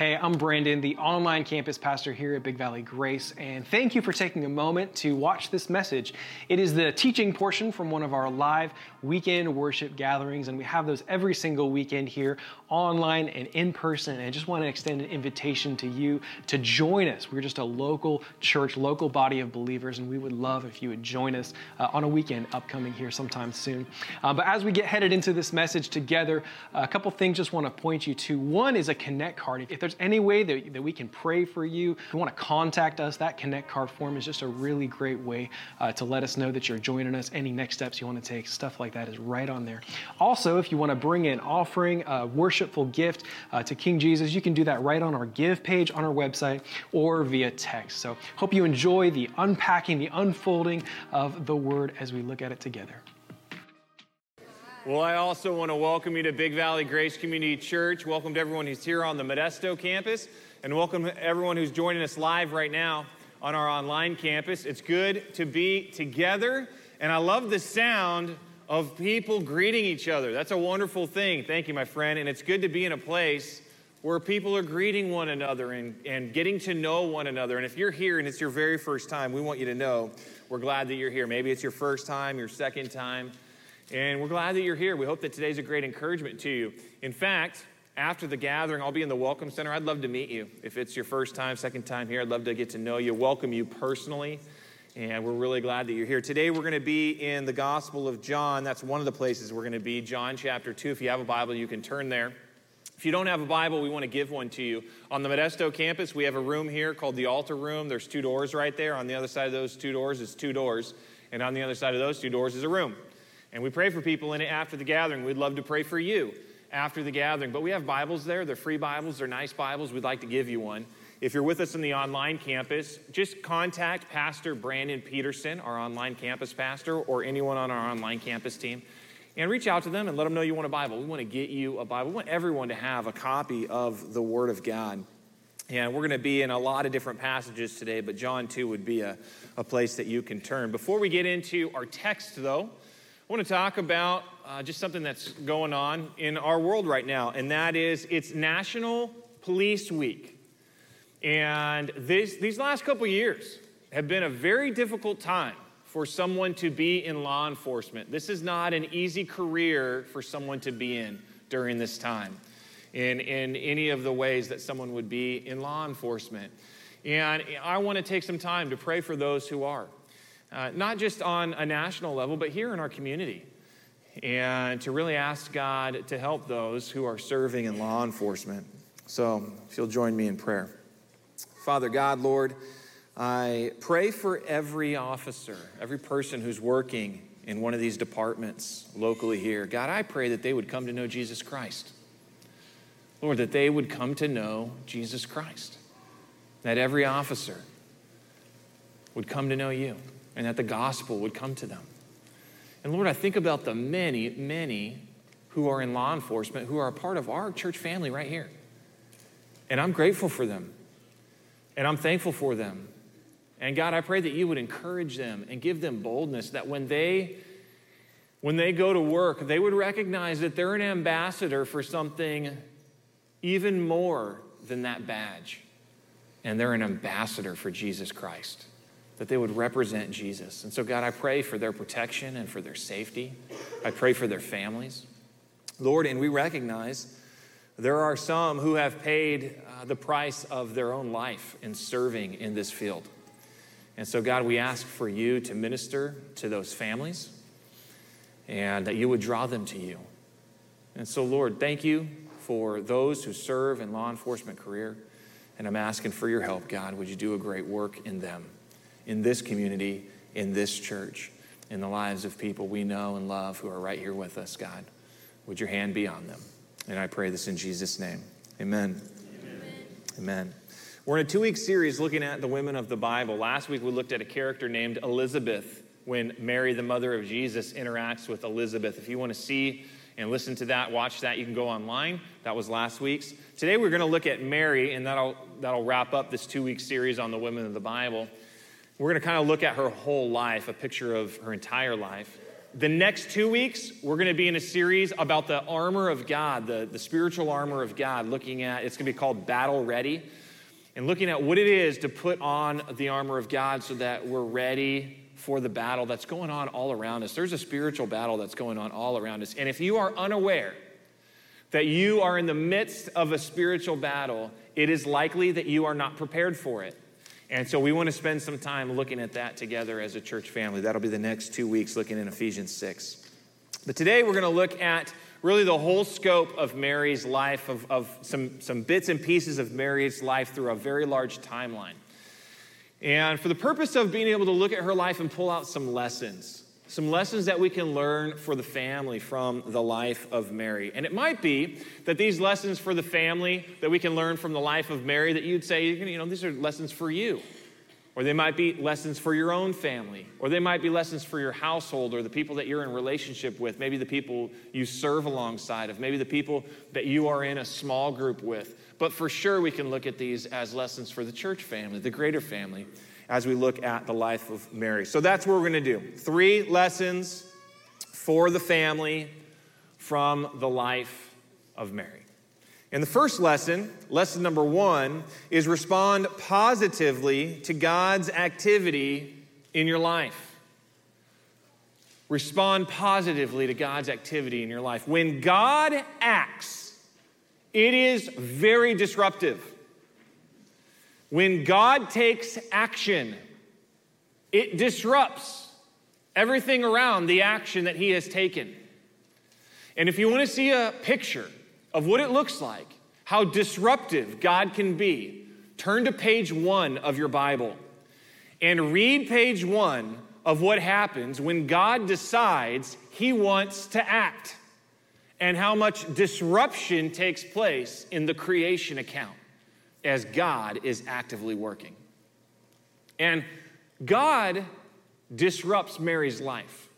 Hey, I'm Brandon, the online campus pastor here at Big Valley Grace, and thank you for taking a moment to watch this message. It is the teaching portion from one of our live weekend worship gatherings, and we have those every single weekend here online and in person. And I just want to extend an invitation to you to join us. We're just a local church, local body of believers, and we would love if you would join us uh, on a weekend upcoming here sometime soon. Uh, but as we get headed into this message together, a couple things just want to point you to. One is a connect card. If there's any way that, that we can pray for you, if you want to contact us, that connect card form is just a really great way uh, to let us know that you're joining us. Any next steps you want to take, stuff like that is right on there. Also, if you want to bring an offering, a worshipful gift uh, to King Jesus, you can do that right on our give page on our website or via text. So, hope you enjoy the unpacking, the unfolding of the word as we look at it together. Well, I also want to welcome you to Big Valley Grace Community Church. Welcome to everyone who's here on the Modesto campus, and welcome everyone who's joining us live right now on our online campus. It's good to be together, and I love the sound of people greeting each other. That's a wonderful thing. Thank you, my friend. And it's good to be in a place where people are greeting one another and, and getting to know one another. And if you're here and it's your very first time, we want you to know we're glad that you're here. Maybe it's your first time, your second time. And we're glad that you're here. We hope that today's a great encouragement to you. In fact, after the gathering, I'll be in the Welcome Center. I'd love to meet you. If it's your first time, second time here, I'd love to get to know you, welcome you personally. And we're really glad that you're here. Today, we're going to be in the Gospel of John. That's one of the places we're going to be, John chapter 2. If you have a Bible, you can turn there. If you don't have a Bible, we want to give one to you. On the Modesto campus, we have a room here called the altar room. There's two doors right there. On the other side of those two doors is two doors. And on the other side of those two doors is a room. And we pray for people in it after the gathering. We'd love to pray for you after the gathering. But we have Bibles there. They're free Bibles, they're nice Bibles. We'd like to give you one. If you're with us in the online campus, just contact Pastor Brandon Peterson, our online campus pastor, or anyone on our online campus team, and reach out to them and let them know you want a Bible. We want to get you a Bible. We want everyone to have a copy of the Word of God. And we're going to be in a lot of different passages today, but John 2 would be a, a place that you can turn. Before we get into our text, though, I want to talk about uh, just something that's going on in our world right now, and that is it's National Police Week. And this, these last couple years have been a very difficult time for someone to be in law enforcement. This is not an easy career for someone to be in during this time in, in any of the ways that someone would be in law enforcement. And I want to take some time to pray for those who are uh, not just on a national level, but here in our community. And to really ask God to help those who are serving in law enforcement. So, if you'll join me in prayer. Father God, Lord, I pray for every officer, every person who's working in one of these departments locally here. God, I pray that they would come to know Jesus Christ. Lord, that they would come to know Jesus Christ. That every officer would come to know you and that the gospel would come to them. And Lord, I think about the many, many who are in law enforcement who are a part of our church family right here. And I'm grateful for them. And I'm thankful for them. And God, I pray that you would encourage them and give them boldness that when they when they go to work, they would recognize that they're an ambassador for something even more than that badge. And they're an ambassador for Jesus Christ that they would represent Jesus. And so, God, I pray for their protection and for their safety. I pray for their families. Lord, and we recognize there are some who have paid uh, the price of their own life in serving in this field. And so, God, we ask for you to minister to those families and that you would draw them to you. And so, Lord, thank you for those who serve in law enforcement career. And I'm asking for your help, God. Would you do a great work in them? In this community, in this church, in the lives of people we know and love who are right here with us, God. Would your hand be on them? And I pray this in Jesus' name. Amen. Amen. Amen. We're in a two week series looking at the women of the Bible. Last week we looked at a character named Elizabeth when Mary, the mother of Jesus, interacts with Elizabeth. If you want to see and listen to that, watch that, you can go online. That was last week's. Today we're going to look at Mary, and that'll, that'll wrap up this two week series on the women of the Bible. We're going to kind of look at her whole life, a picture of her entire life. the next two weeks, we're going to be in a series about the armor of God, the, the spiritual armor of God, looking at it's going to be called Battle Ready, and looking at what it is to put on the armor of God so that we're ready for the battle that's going on all around us. There's a spiritual battle that's going on all around us. And if you are unaware that you are in the midst of a spiritual battle, it is likely that you are not prepared for it. And so we want to spend some time looking at that together as a church family. That'll be the next two weeks looking in Ephesians 6. But today we're going to look at really the whole scope of Mary's life, of, of some, some bits and pieces of Mary's life through a very large timeline. And for the purpose of being able to look at her life and pull out some lessons, some lessons that we can learn for the family from the life of Mary. And it might be that these lessons for the family that we can learn from the life of Mary, that you'd say, you know, these are lessons for you. Or they might be lessons for your own family. Or they might be lessons for your household or the people that you're in relationship with. Maybe the people you serve alongside of. Maybe the people that you are in a small group with. But for sure, we can look at these as lessons for the church family, the greater family, as we look at the life of Mary. So that's what we're going to do. Three lessons for the family from the life of Mary. And the first lesson, lesson number one, is respond positively to God's activity in your life. Respond positively to God's activity in your life. When God acts, it is very disruptive. When God takes action, it disrupts everything around the action that He has taken. And if you want to see a picture of what it looks like, how disruptive God can be, turn to page one of your Bible and read page one of what happens when God decides He wants to act and how much disruption takes place in the creation account as God is actively working. And God disrupts Mary's life.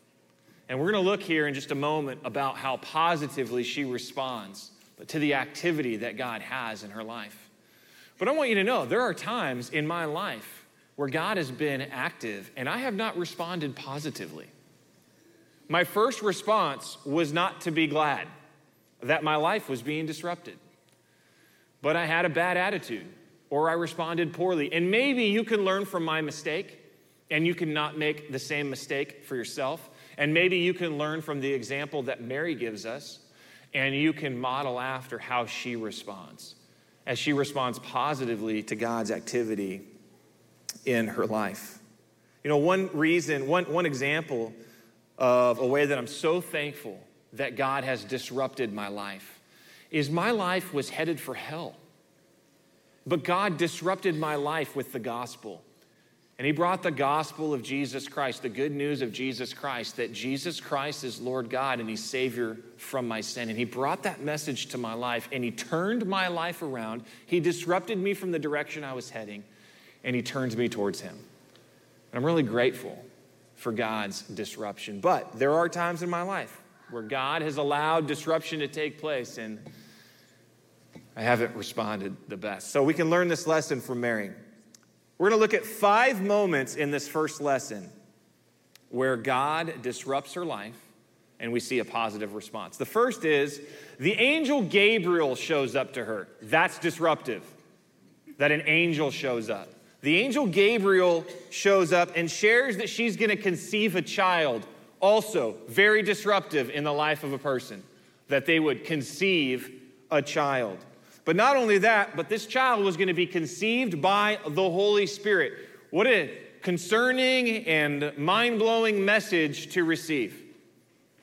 And we're going to look here in just a moment about how positively she responds to the activity that God has in her life. But I want you to know there are times in my life where God has been active and I have not responded positively. My first response was not to be glad that my life was being disrupted, but I had a bad attitude or I responded poorly. And maybe you can learn from my mistake and you can not make the same mistake for yourself. And maybe you can learn from the example that Mary gives us and you can model after how she responds as she responds positively to God's activity in her life. You know, one reason, one, one example of a way that I'm so thankful that God has disrupted my life is my life was headed for hell. But God disrupted my life with the gospel. And he brought the gospel of Jesus Christ, the good news of Jesus Christ, that Jesus Christ is Lord God and he's Savior from my sin. And he brought that message to my life and he turned my life around. He disrupted me from the direction I was heading and he turns me towards him. And I'm really grateful for God's disruption. But there are times in my life where God has allowed disruption to take place and I haven't responded the best. So we can learn this lesson from Mary. We're going to look at five moments in this first lesson where God disrupts her life and we see a positive response. The first is the angel Gabriel shows up to her. That's disruptive, that an angel shows up. The angel Gabriel shows up and shares that she's going to conceive a child. Also, very disruptive in the life of a person, that they would conceive a child. But not only that, but this child was going to be conceived by the Holy Spirit. What a concerning and mind blowing message to receive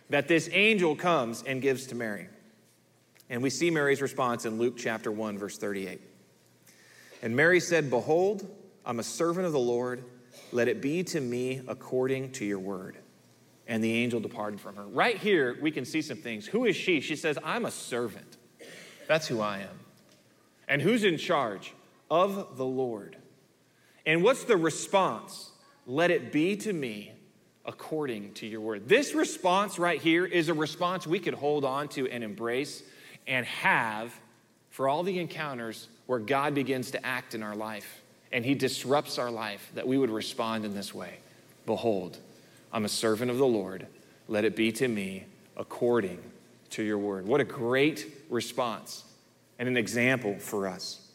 that this angel comes and gives to Mary. And we see Mary's response in Luke chapter 1, verse 38. And Mary said, Behold, I'm a servant of the Lord. Let it be to me according to your word. And the angel departed from her. Right here, we can see some things. Who is she? She says, I'm a servant. That's who I am. And who's in charge? Of the Lord. And what's the response? Let it be to me according to your word. This response right here is a response we could hold on to and embrace and have for all the encounters where God begins to act in our life and he disrupts our life, that we would respond in this way Behold, I'm a servant of the Lord. let it be to me according to your word. What a great response and an example for us.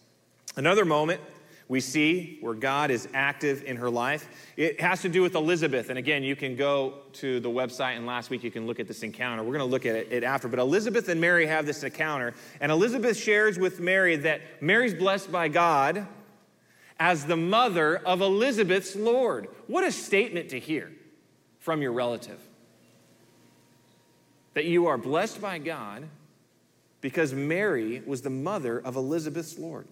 Another moment we see where God is active in her life. It has to do with Elizabeth. And again, you can go to the website, and last week you can look at this encounter. We're going to look at it, after. But Elizabeth and Mary have this encounter, and Elizabeth shares with Mary that Mary's blessed by God as the mother of Elizabeth's Lord. What a statement to hear from your relative that you are blessed by God because Mary was the mother of Elizabeth's Lord.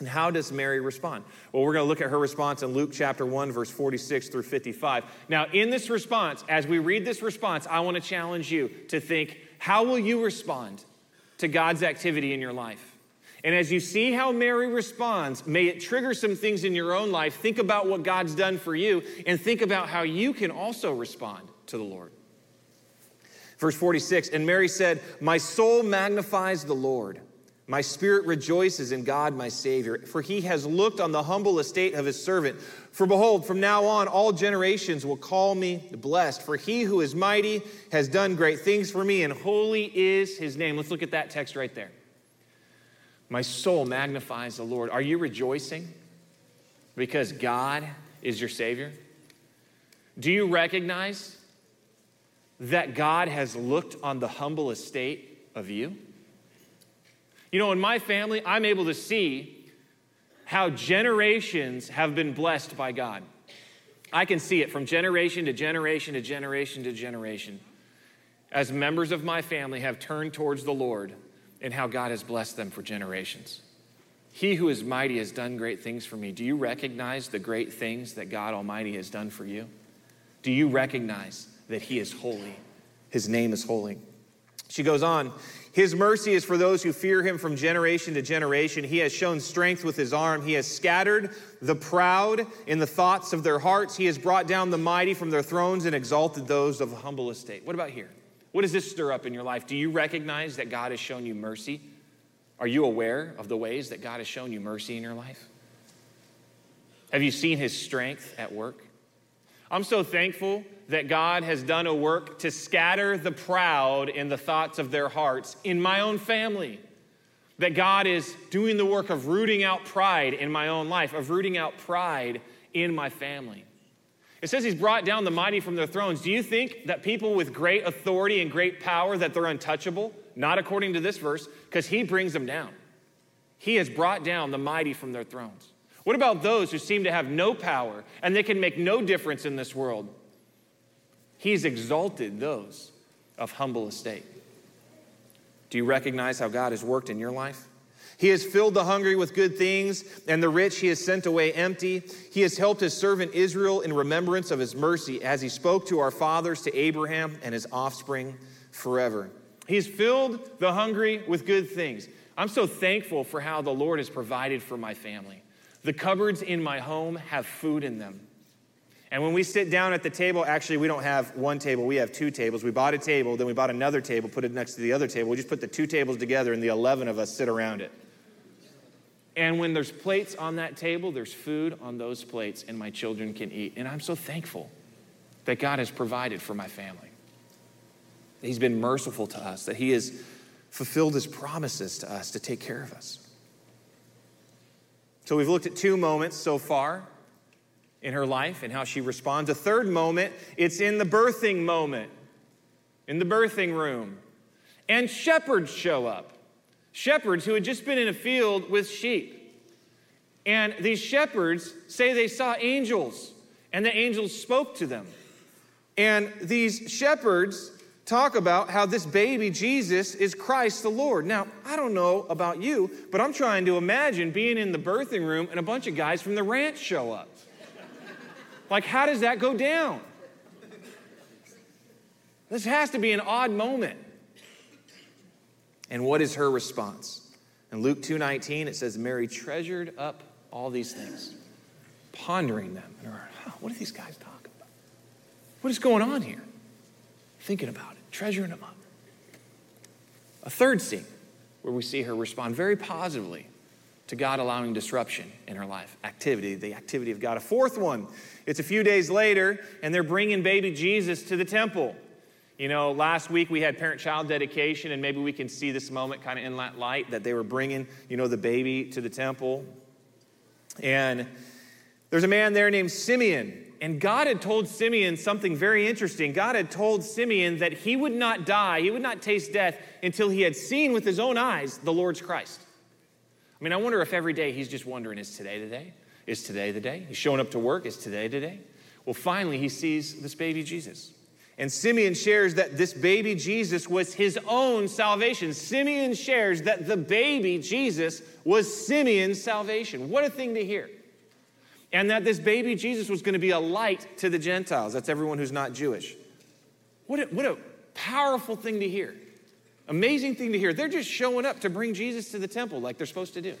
And how does Mary respond? Well, we're going to look at her response in Luke chapter 1, verse 46 through 55. Now, in this response, as we read this response, I want to challenge you to think how will you respond to God's activity in your life? And as you see how Mary responds, may it trigger some things in your own life. Think about what God's done for you and think about how you can also respond to the Lord. Verse 46 And Mary said, My soul magnifies the Lord. My spirit rejoices in God, my Savior, for he has looked on the humble estate of his servant. For behold, from now on, all generations will call me blessed. For he who is mighty has done great things for me, and holy is his name. Let's look at that text right there. My soul magnifies the Lord. Are you rejoicing because God is your Savior? Do you recognize that God has looked on the humble estate of you? You know, in my family, I'm able to see how generations have been blessed by God. I can see it from generation to generation to generation to generation. As members of my family have turned towards the Lord and how God has blessed them for generations. He who is mighty has done great things for me. Do you recognize the great things that God Almighty has done for you? Do you recognize that He is holy. His name is holy. She goes on, His mercy is for those who fear Him from generation to generation. He has shown strength with His arm. He has scattered the proud in the thoughts of their hearts. He has brought down the mighty from their thrones and exalted those of humble estate. What about here? What does this stir up in your life? Do you recognize that God has shown you mercy? Are you aware of the ways that God has shown you mercy in your life? Have you seen His strength at work? I'm so thankful that God has done a work to scatter the proud in the thoughts of their hearts in my own family. That God is doing the work of rooting out pride in my own life, of rooting out pride in my family. It says he's brought down the mighty from their thrones. Do you think that people with great authority and great power that they're untouchable? Not according to this verse, because he brings them down. He has brought down the mighty from their thrones. What about those who seem to have no power and they can make no difference in this world? He's exalted those of humble estate. Do you recognize how God has worked in your life? He has filled the hungry with good things, and the rich he has sent away empty. He has helped his servant Israel in remembrance of his mercy, as he spoke to our fathers, to Abraham and his offspring forever. He's filled the hungry with good things. I'm so thankful for how the Lord has provided for my family. The cupboards in my home have food in them. And when we sit down at the table, actually, we don't have one table, we have two tables. We bought a table, then we bought another table, put it next to the other table. We just put the two tables together, and the 11 of us sit around it. And when there's plates on that table, there's food on those plates, and my children can eat. And I'm so thankful that God has provided for my family. He's been merciful to us, that He has fulfilled His promises to us to take care of us. So we've looked at two moments so far in her life and how she responds. A third moment, it's in the birthing moment, in the birthing room. And shepherds show up. Shepherds who had just been in a field with sheep. And these shepherds say they saw angels, and the angels spoke to them. And these shepherds talk about how this baby Jesus is Christ the Lord. Now, I don't know about you, but I'm trying to imagine being in the birthing room and a bunch of guys from the ranch show up. Like, how does that go down? This has to be an odd moment. And what is her response? In Luke 2:19 it says Mary treasured up all these things, pondering them. And her, what are these guys talking about? What is going on here? Thinking about it treasuring them up. A third scene where we see her respond very positively to God allowing disruption in her life, activity, the activity of God. A fourth one, it's a few days later, and they're bringing baby Jesus to the temple. You know, last week we had parent child dedication, and maybe we can see this moment kind of in that light that they were bringing, you know, the baby to the temple. And there's a man there named Simeon. And God had told Simeon something very interesting. God had told Simeon that he would not die, he would not taste death until he had seen with his own eyes the Lord's Christ. I mean, I wonder if every day he's just wondering, is today the day? Is today the day? He's showing up to work, is today the day? Well, finally, he sees this baby Jesus. And Simeon shares that this baby Jesus was his own salvation. Simeon shares that the baby Jesus was Simeon's salvation. What a thing to hear. And that this baby Jesus was going to be a light to the Gentiles. That's everyone who's not Jewish. What a, what a powerful thing to hear. Amazing thing to hear. They're just showing up to bring Jesus to the temple like they're supposed to do.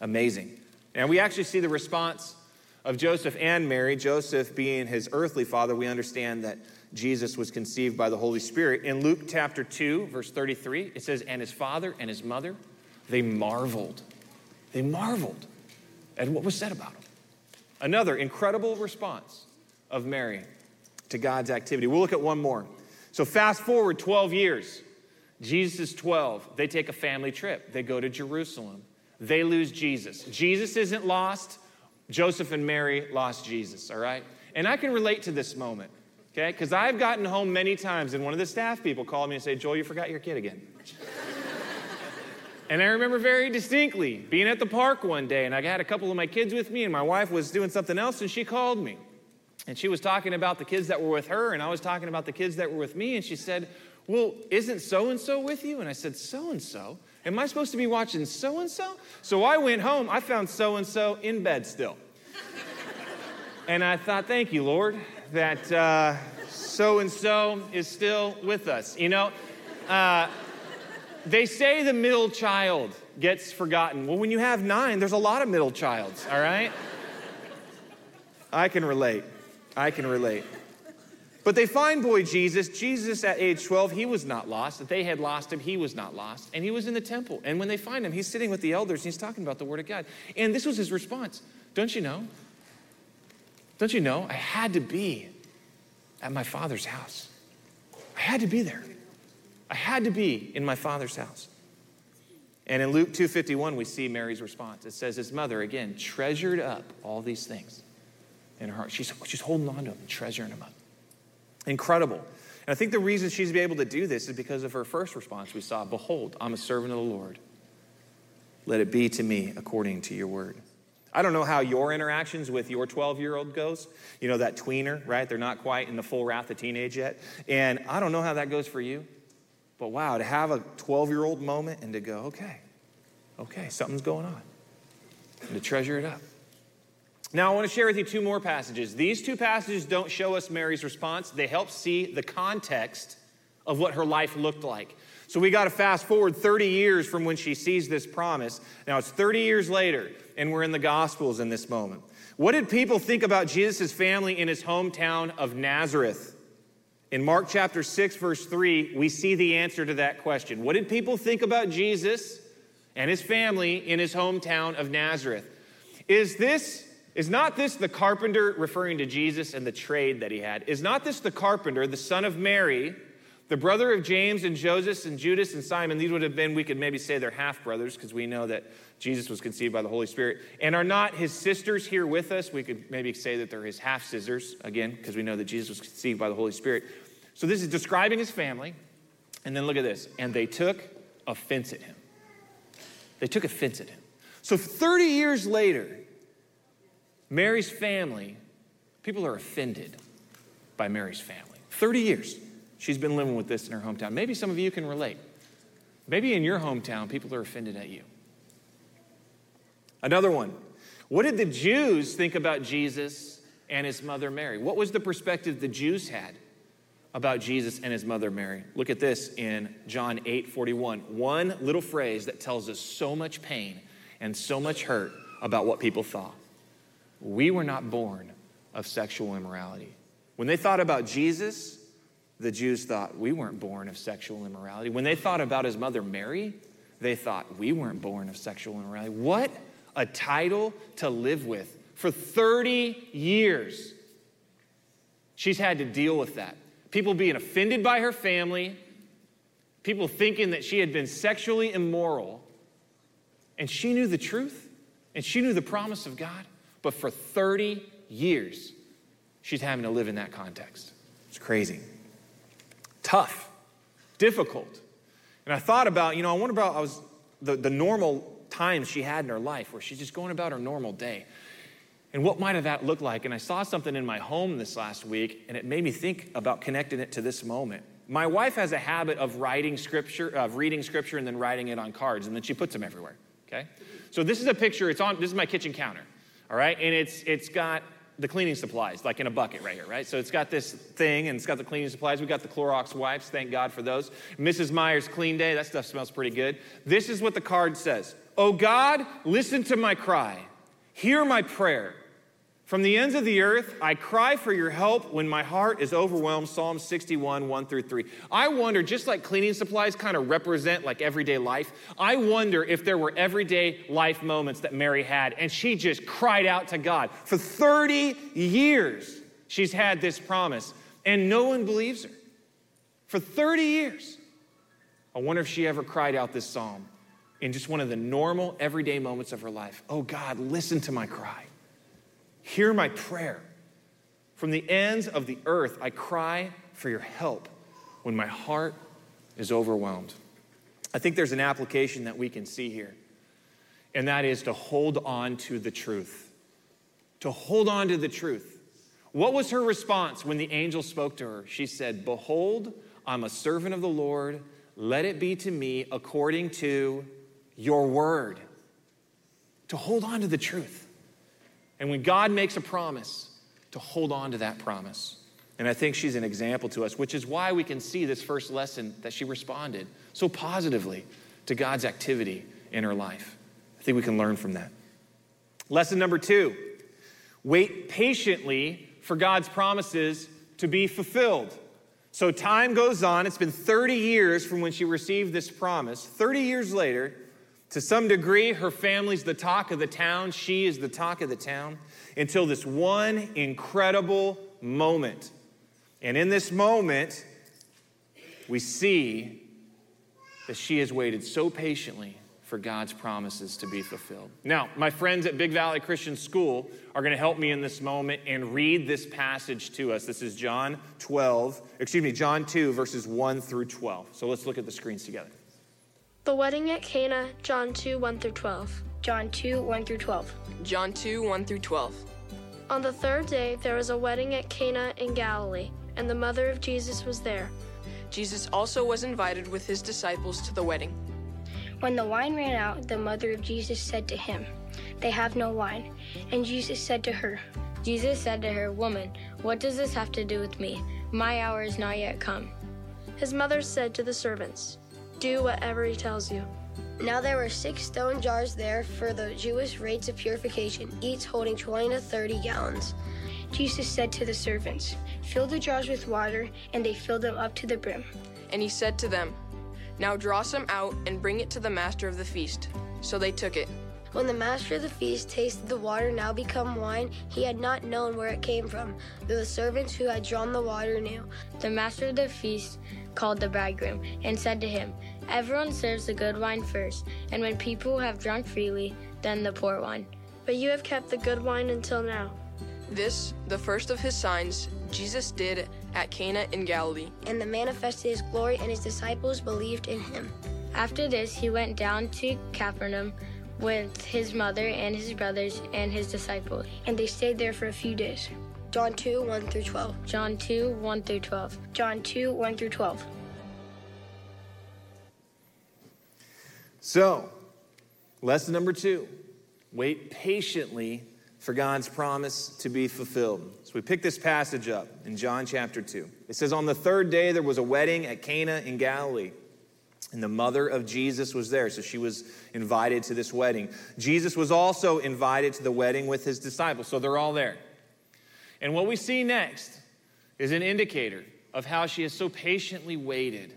Amazing. And we actually see the response of Joseph and Mary, Joseph being his earthly father, we understand that Jesus was conceived by the Holy Spirit. In Luke chapter 2, verse 33, it says, And his father and his mother, they marveled. They marveled at what was said about him. Another incredible response of Mary to God's activity. We'll look at one more. So, fast forward 12 years. Jesus is 12. They take a family trip, they go to Jerusalem. They lose Jesus. Jesus isn't lost. Joseph and Mary lost Jesus, all right? And I can relate to this moment, okay? Because I've gotten home many times and one of the staff people called me and said, Joel, you forgot your kid again. And I remember very distinctly being at the park one day and I had a couple of my kids with me and my wife was doing something else and she called me. And she was talking about the kids that were with her and I was talking about the kids that were with me and she said, Well, isn't so and so with you? And I said, So and so? Am I supposed to be watching so and so? So I went home, I found so and so in bed still. and I thought, thank you, Lord, that so and so is still with us. You know, uh, they say the middle child gets forgotten. Well, when you have nine, there's a lot of middle childs, all right? I can relate. I can relate. But they find boy Jesus. Jesus at age 12, he was not lost. They had lost him, he was not lost. And he was in the temple. And when they find him, he's sitting with the elders and he's talking about the word of God. And this was his response Don't you know? Don't you know? I had to be at my father's house. I had to be there. I had to be in my father's house. And in Luke 2:51 we see Mary's response. It says his mother again treasured up all these things in her heart. She's, she's holding on to them treasuring them up. Incredible. And I think the reason she's able to do this is because of her first response we saw Behold, I'm a servant of the Lord. Let it be to me according to your word. I don't know how your interactions with your 12 year old goes. You know, that tweener, right? They're not quite in the full wrath of teenage yet. And I don't know how that goes for you. But wow, to have a 12 year old moment and to go, okay, okay, something's going on. And to treasure it up. Now, I want to share with you two more passages. These two passages don't show us Mary's response, they help see the context of what her life looked like. So we got to fast forward 30 years from when she sees this promise. Now it's 30 years later, and we're in the Gospels in this moment. What did people think about Jesus' family in his hometown of Nazareth? In Mark chapter 6, verse 3, we see the answer to that question. What did people think about Jesus and his family in his hometown of Nazareth? Is this is not this the carpenter referring to Jesus and the trade that he had? Is not this the carpenter, the son of Mary, the brother of James and Joseph and Judas and Simon? These would have been, we could maybe say they're half brothers because we know that Jesus was conceived by the Holy Spirit. And are not his sisters here with us? We could maybe say that they're his half sisters, again, because we know that Jesus was conceived by the Holy Spirit. So this is describing his family. And then look at this. And they took offense at him. They took offense at him. So 30 years later, Mary's family, people are offended by Mary's family. 30 years she's been living with this in her hometown. Maybe some of you can relate. Maybe in your hometown, people are offended at you. Another one. What did the Jews think about Jesus and his mother Mary? What was the perspective the Jews had about Jesus and his mother Mary? Look at this in John 8 41. One little phrase that tells us so much pain and so much hurt about what people thought. We were not born of sexual immorality. When they thought about Jesus, the Jews thought we weren't born of sexual immorality. When they thought about his mother Mary, they thought we weren't born of sexual immorality. What a title to live with. For 30 years, she's had to deal with that. People being offended by her family, people thinking that she had been sexually immoral. And she knew the truth and she knew the promise of God. But for 30 years, she's having to live in that context. It's crazy. Tough, difficult. And I thought about, you know, I wonder about I was the, the normal times she had in her life where she's just going about her normal day. And what might have that looked like? And I saw something in my home this last week, and it made me think about connecting it to this moment. My wife has a habit of writing scripture, of reading scripture and then writing it on cards, and then she puts them everywhere. Okay? So this is a picture, it's on, this is my kitchen counter, all right? And it's, it's got the cleaning supplies, like in a bucket right here, right? So it's got this thing and it's got the cleaning supplies. We got the Clorox wipes, thank God for those. Mrs. Meyer's Clean Day, that stuff smells pretty good. This is what the card says Oh God, listen to my cry, hear my prayer. From the ends of the earth, I cry for your help when my heart is overwhelmed. Psalm 61, 1 through 3. I wonder, just like cleaning supplies kind of represent like everyday life, I wonder if there were everyday life moments that Mary had and she just cried out to God. For 30 years, she's had this promise and no one believes her. For 30 years. I wonder if she ever cried out this psalm in just one of the normal, everyday moments of her life. Oh God, listen to my cry. Hear my prayer. From the ends of the earth, I cry for your help when my heart is overwhelmed. I think there's an application that we can see here, and that is to hold on to the truth. To hold on to the truth. What was her response when the angel spoke to her? She said, Behold, I'm a servant of the Lord. Let it be to me according to your word. To hold on to the truth. And when God makes a promise, to hold on to that promise. And I think she's an example to us, which is why we can see this first lesson that she responded so positively to God's activity in her life. I think we can learn from that. Lesson number two wait patiently for God's promises to be fulfilled. So time goes on. It's been 30 years from when she received this promise. 30 years later, to some degree, her family's the talk of the town. She is the talk of the town until this one incredible moment. And in this moment, we see that she has waited so patiently for God's promises to be fulfilled. Now, my friends at Big Valley Christian School are going to help me in this moment and read this passage to us. This is John 12, excuse me, John 2, verses 1 through 12. So let's look at the screens together. The wedding at Cana, John 2 1 through 12. John 2 1 through 12. John 2 1 through 12. On the third day, there was a wedding at Cana in Galilee, and the mother of Jesus was there. Jesus also was invited with his disciples to the wedding. When the wine ran out, the mother of Jesus said to him, They have no wine. And Jesus said to her, Jesus said to her, Woman, what does this have to do with me? My hour is not yet come. His mother said to the servants, do whatever he tells you. Now there were six stone jars there for the Jewish rites of purification, each holding 20 to 30 gallons. Jesus said to the servants, Fill the jars with water, and they filled them up to the brim. And he said to them, Now draw some out and bring it to the master of the feast. So they took it. When the master of the feast tasted the water now become wine, he had not known where it came from, though the servants who had drawn the water knew. The master of the feast called the bridegroom and said to him, Everyone serves the good wine first, and when people have drunk freely, then the poor wine. But you have kept the good wine until now. This, the first of his signs, Jesus did at Cana in Galilee. And the manifested his glory, and his disciples believed in him. After this, he went down to Capernaum with his mother and his brothers and his disciples. And they stayed there for a few days. John 2, 1 through 12. John 2, 1 through 12. John 2, 1 through 12. So, lesson number two wait patiently for God's promise to be fulfilled. So we pick this passage up in John chapter 2. It says, On the third day there was a wedding at Cana in Galilee. And the mother of Jesus was there, so she was invited to this wedding. Jesus was also invited to the wedding with his disciples, so they're all there. And what we see next is an indicator of how she has so patiently waited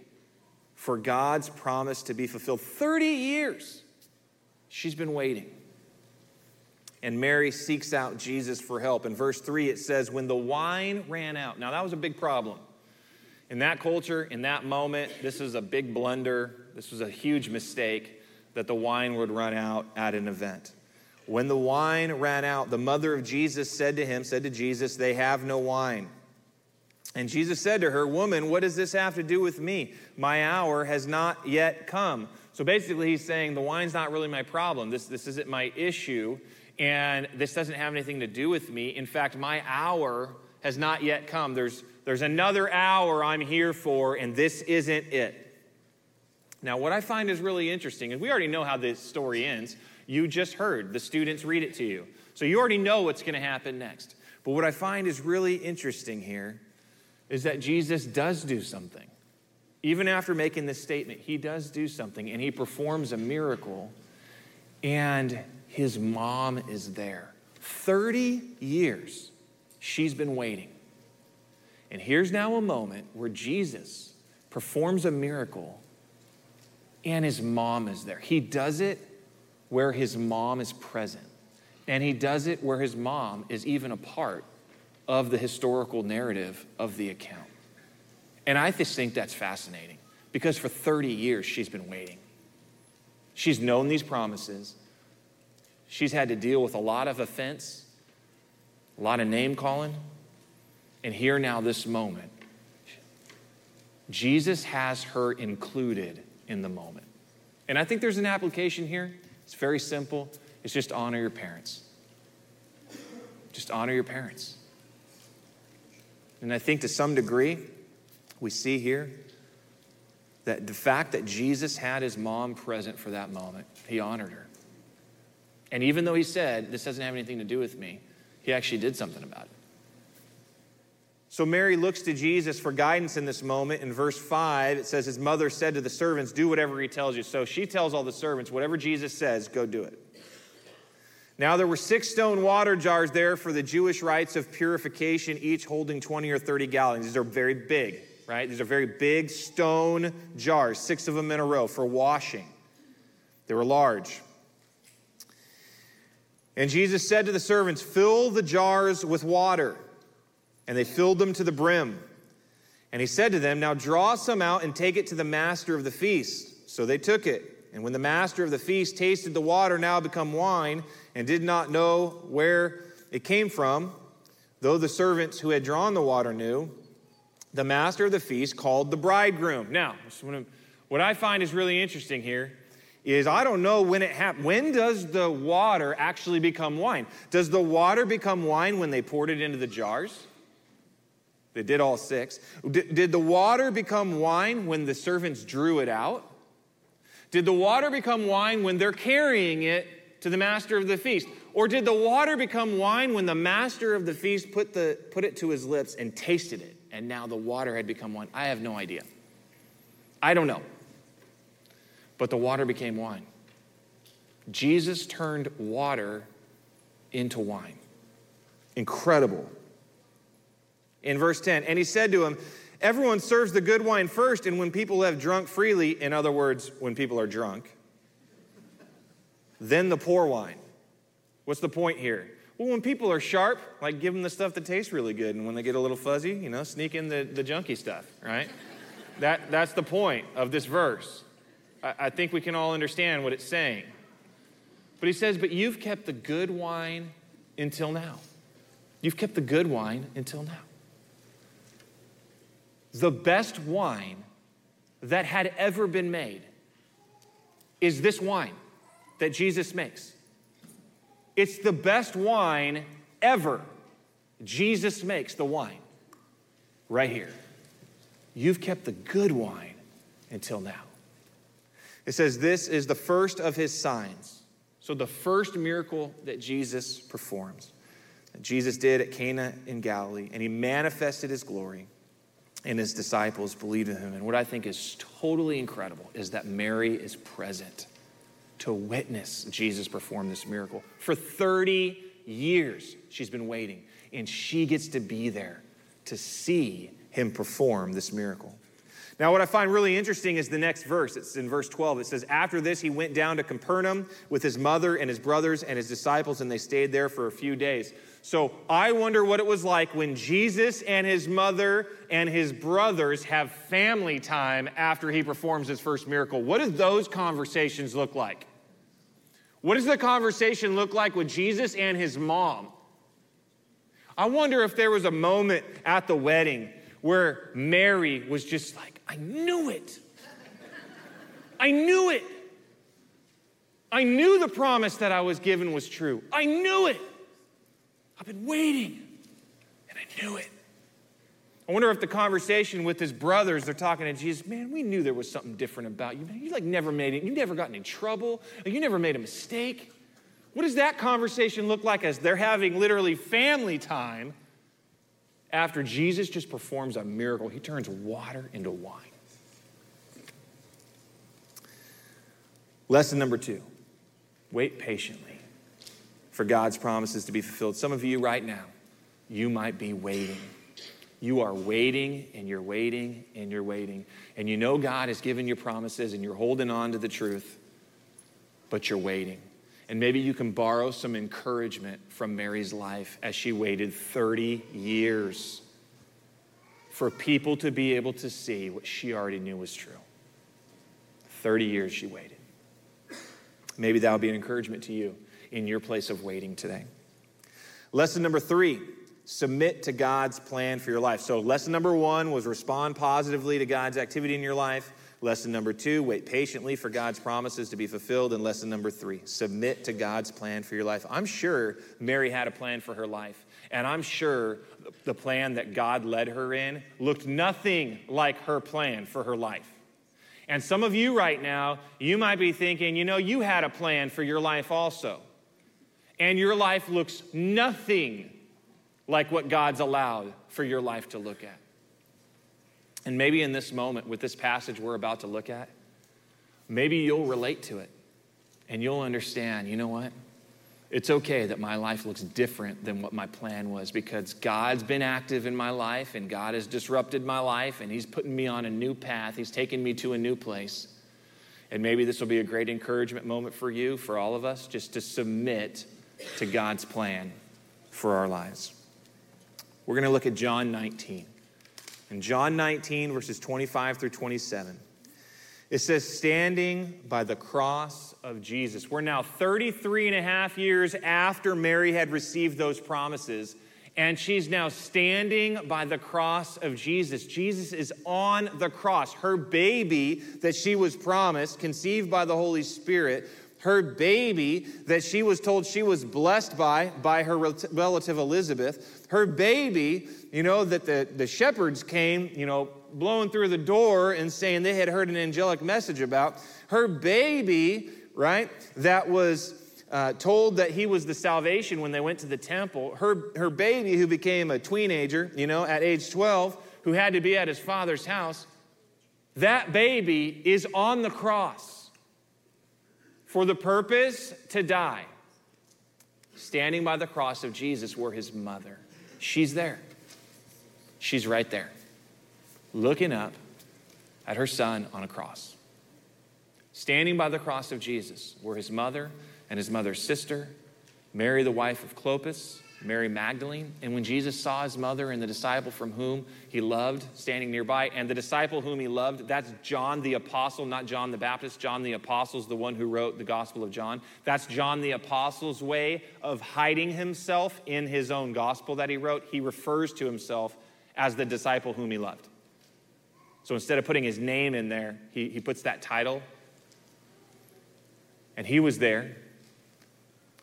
for God's promise to be fulfilled. 30 years she's been waiting. And Mary seeks out Jesus for help. In verse 3, it says, When the wine ran out. Now, that was a big problem. In that culture, in that moment, this was a big blunder. This was a huge mistake that the wine would run out at an event. When the wine ran out, the mother of Jesus said to him, said to Jesus, They have no wine. And Jesus said to her, Woman, what does this have to do with me? My hour has not yet come. So basically, he's saying, The wine's not really my problem. This, this isn't my issue. And this doesn't have anything to do with me. In fact, my hour has not yet come. There's, there's another hour I'm here for, and this isn't it. Now, what I find is really interesting, and we already know how this story ends. You just heard the students read it to you. So you already know what's going to happen next. But what I find is really interesting here is that Jesus does do something. Even after making this statement, he does do something and he performs a miracle, and his mom is there. 30 years she's been waiting. And here's now a moment where Jesus performs a miracle and his mom is there. He does it where his mom is present. And he does it where his mom is even a part of the historical narrative of the account. And I just think that's fascinating because for 30 years she's been waiting. She's known these promises. She's had to deal with a lot of offense, a lot of name calling. And here now, this moment, Jesus has her included in the moment. And I think there's an application here. It's very simple. It's just honor your parents. Just honor your parents. And I think to some degree, we see here that the fact that Jesus had his mom present for that moment, he honored her. And even though he said, This doesn't have anything to do with me, he actually did something about it. So Mary looks to Jesus for guidance in this moment. In verse 5, it says, His mother said to the servants, Do whatever he tells you. So she tells all the servants, Whatever Jesus says, go do it. Now there were six stone water jars there for the Jewish rites of purification, each holding 20 or 30 gallons. These are very big, right? These are very big stone jars, six of them in a row for washing. They were large. And Jesus said to the servants, Fill the jars with water. And they filled them to the brim. And he said to them, Now draw some out and take it to the master of the feast. So they took it. And when the master of the feast tasted the water now become wine, and did not know where it came from, though the servants who had drawn the water knew, the master of the feast called the bridegroom. Now, what I find is really interesting here is I don't know when it happened. When does the water actually become wine? Does the water become wine when they poured it into the jars? They did all six. did the water become wine when the servants drew it out? Did the water become wine when they're carrying it to the master of the feast? Or did the water become wine when the master of the feast put, the, put it to his lips and tasted it, and now the water had become wine? I have no idea. I don't know. But the water became wine. Jesus turned water into wine. Incredible. In verse 10, and he said to him, Everyone serves the good wine first, and when people have drunk freely, in other words, when people are drunk, then the poor wine. What's the point here? Well, when people are sharp, like give them the stuff that tastes really good. And when they get a little fuzzy, you know, sneak in the, the junky stuff, right? that, that's the point of this verse. I, I think we can all understand what it's saying. But he says, But you've kept the good wine until now. You've kept the good wine until now. The best wine that had ever been made is this wine that Jesus makes. It's the best wine ever. Jesus makes the wine right here. You've kept the good wine until now. It says, This is the first of his signs. So, the first miracle that Jesus performs, that Jesus did at Cana in Galilee, and he manifested his glory, and his disciples believed in him. And what I think is totally incredible is that Mary is present to witness Jesus perform this miracle. For 30 years, she's been waiting, and she gets to be there to see him perform this miracle. Now, what I find really interesting is the next verse. It's in verse 12. It says, After this, he went down to Capernaum with his mother and his brothers and his disciples, and they stayed there for a few days. So I wonder what it was like when Jesus and his mother and his brothers have family time after he performs his first miracle. What do those conversations look like? What does the conversation look like with Jesus and his mom? I wonder if there was a moment at the wedding where Mary was just like, I knew it. I knew it. I knew the promise that I was given was true. I knew it. I've been waiting, and I knew it. I wonder if the conversation with his brothers, they're talking to Jesus, man, we knew there was something different about you. Man, you like never made it, you never gotten in trouble, you never made a mistake. What does that conversation look like as they're having literally family time after Jesus just performs a miracle? He turns water into wine. Lesson number two wait patiently for God's promises to be fulfilled. Some of you right now, you might be waiting. You are waiting and you're waiting and you're waiting. And you know God has given you promises and you're holding on to the truth, but you're waiting. And maybe you can borrow some encouragement from Mary's life as she waited 30 years for people to be able to see what she already knew was true. 30 years she waited. Maybe that'll be an encouragement to you in your place of waiting today. Lesson number three submit to God's plan for your life. So, lesson number one was respond positively to God's activity in your life. Lesson number two, wait patiently for God's promises to be fulfilled. And lesson number three, submit to God's plan for your life. I'm sure Mary had a plan for her life. And I'm sure the plan that God led her in looked nothing like her plan for her life. And some of you right now, you might be thinking, you know, you had a plan for your life also. And your life looks nothing like what God's allowed for your life to look at. And maybe in this moment, with this passage we're about to look at, maybe you'll relate to it and you'll understand, you know what? It's okay that my life looks different than what my plan was because God's been active in my life and God has disrupted my life and He's putting me on a new path. He's taken me to a new place. And maybe this will be a great encouragement moment for you, for all of us, just to submit to God's plan for our lives. We're going to look at John 19. In John 19, verses 25 through 27, it says, standing by the cross of Jesus. We're now 33 and a half years after Mary had received those promises, and she's now standing by the cross of Jesus. Jesus is on the cross. Her baby that she was promised, conceived by the Holy Spirit, her baby that she was told she was blessed by by her relative Elizabeth, her baby, you know, that the, the shepherds came, you know, blowing through the door and saying they had heard an angelic message about. Her baby, right, that was uh, told that he was the salvation when they went to the temple. Her, her baby, who became a teenager, you know, at age 12, who had to be at his father's house, that baby is on the cross for the purpose to die. Standing by the cross of Jesus were his mother. She's there. She's right there looking up at her son on a cross. Standing by the cross of Jesus were his mother and his mother's sister, Mary, the wife of Clopas, Mary Magdalene. And when Jesus saw his mother and the disciple from whom he loved standing nearby, and the disciple whom he loved, that's John the Apostle, not John the Baptist. John the Apostle is the one who wrote the Gospel of John. That's John the Apostle's way of hiding himself in his own gospel that he wrote. He refers to himself as the disciple whom he loved. So instead of putting his name in there, he, he puts that title. And he was there,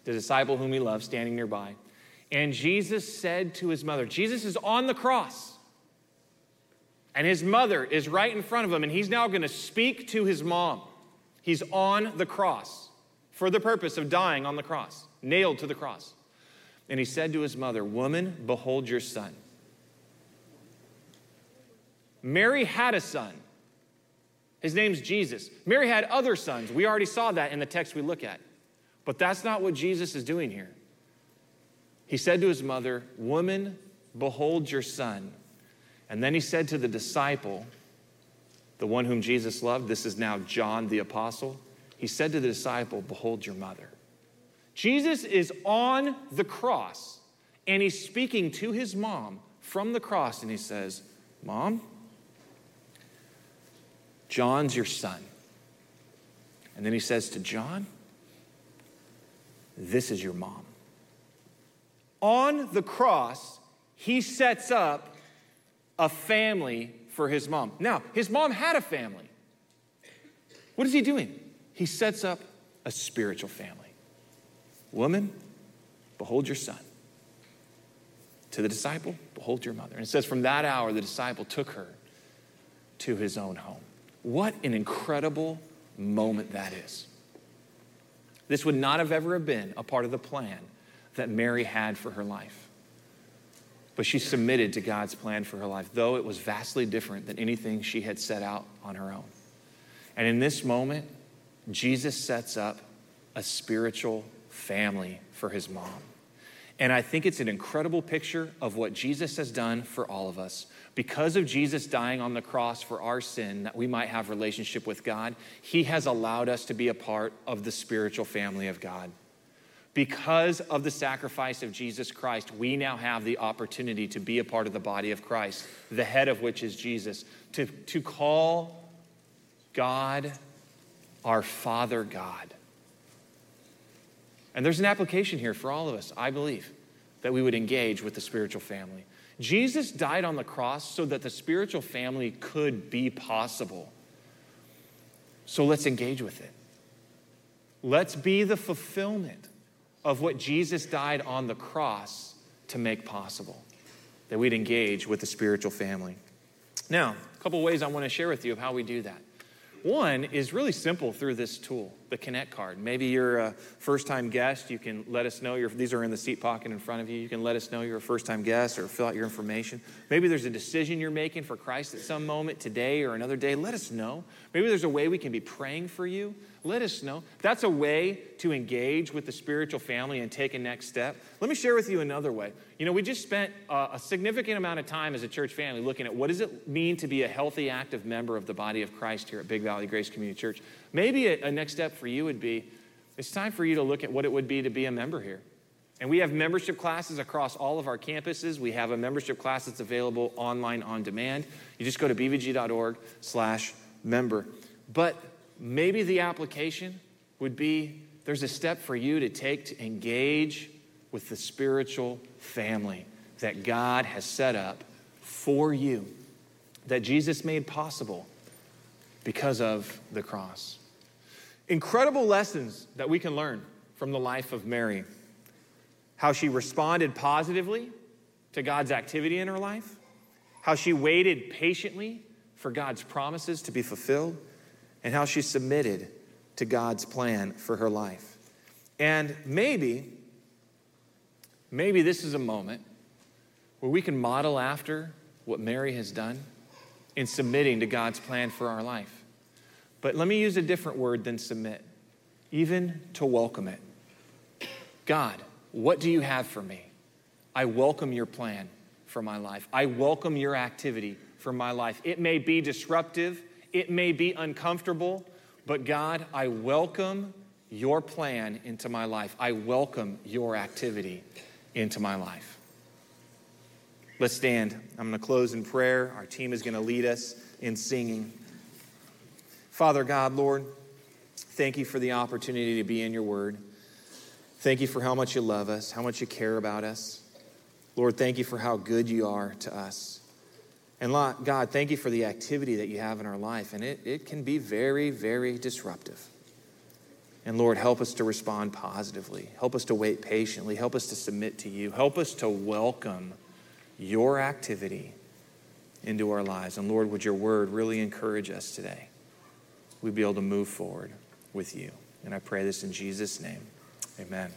the disciple whom he loved, standing nearby. And Jesus said to his mother, Jesus is on the cross. And his mother is right in front of him, and he's now going to speak to his mom. He's on the cross for the purpose of dying on the cross, nailed to the cross. And he said to his mother, Woman, behold your son. Mary had a son. His name's Jesus. Mary had other sons. We already saw that in the text we look at. But that's not what Jesus is doing here. He said to his mother, Woman, behold your son. And then he said to the disciple, the one whom Jesus loved, this is now John the Apostle, he said to the disciple, Behold your mother. Jesus is on the cross and he's speaking to his mom from the cross and he says, Mom, John's your son. And then he says to John, This is your mom. On the cross, he sets up a family for his mom. Now, his mom had a family. What is he doing? He sets up a spiritual family. Woman, behold your son. To the disciple, behold your mother. And it says, from that hour, the disciple took her to his own home. What an incredible moment that is. This would not have ever been a part of the plan that Mary had for her life. But she submitted to God's plan for her life, though it was vastly different than anything she had set out on her own. And in this moment, Jesus sets up a spiritual family for his mom. And I think it's an incredible picture of what Jesus has done for all of us. Because of Jesus dying on the cross for our sin, that we might have relationship with God, he has allowed us to be a part of the spiritual family of God. Because of the sacrifice of Jesus Christ, we now have the opportunity to be a part of the body of Christ, the head of which is Jesus, to, to call God our Father God. And there's an application here for all of us, I believe, that we would engage with the spiritual family. Jesus died on the cross so that the spiritual family could be possible. So let's engage with it. Let's be the fulfillment of what Jesus died on the cross to make possible, that we'd engage with the spiritual family. Now, a couple ways I want to share with you of how we do that. One is really simple through this tool, the Connect card. Maybe you're a first time guest. You can let us know. Your, these are in the seat pocket in front of you. You can let us know you're a first time guest or fill out your information. Maybe there's a decision you're making for Christ at some moment today or another day. Let us know. Maybe there's a way we can be praying for you let us know. That's a way to engage with the spiritual family and take a next step. Let me share with you another way. You know, we just spent a, a significant amount of time as a church family looking at what does it mean to be a healthy, active member of the body of Christ here at Big Valley Grace Community Church. Maybe a, a next step for you would be it's time for you to look at what it would be to be a member here. And we have membership classes across all of our campuses. We have a membership class that's available online on demand. You just go to bvg.org slash member. But maybe the application would be there's a step for you to take to engage with the spiritual family that God has set up for you, that Jesus made possible because of the cross. Incredible lessons that we can learn from the life of Mary. How she responded positively to God's activity in her life, how she waited patiently for God's promises to be fulfilled and how she submitted to God's plan for her life. And maybe, maybe this is a moment where we can model after what Mary has done in submitting to God's plan for our life. But let me use a different word than submit, even to welcome it. God, what do you have for me? I welcome your plan for my life. I welcome your activity for my life. It may be disruptive, it may be uncomfortable, but God, I welcome your plan into my life. I welcome your activity into my life. Let's stand. I'm going to close in prayer. Our team is going to lead us in singing. Father God, Lord, thank you for the opportunity to be in your word. Thank you for how much you love us, how much you care about us. Lord, thank you for how good you are to us. And God, thank you for the activity that you have in our life. And it, it can be very, very disruptive. And Lord, help us to respond positively. Help us to wait patiently. Help us to submit to you. Help us to welcome your activity into our lives. And Lord, would your word really encourage us today? We'd be able to move forward with you. And I pray this in Jesus' name. Amen.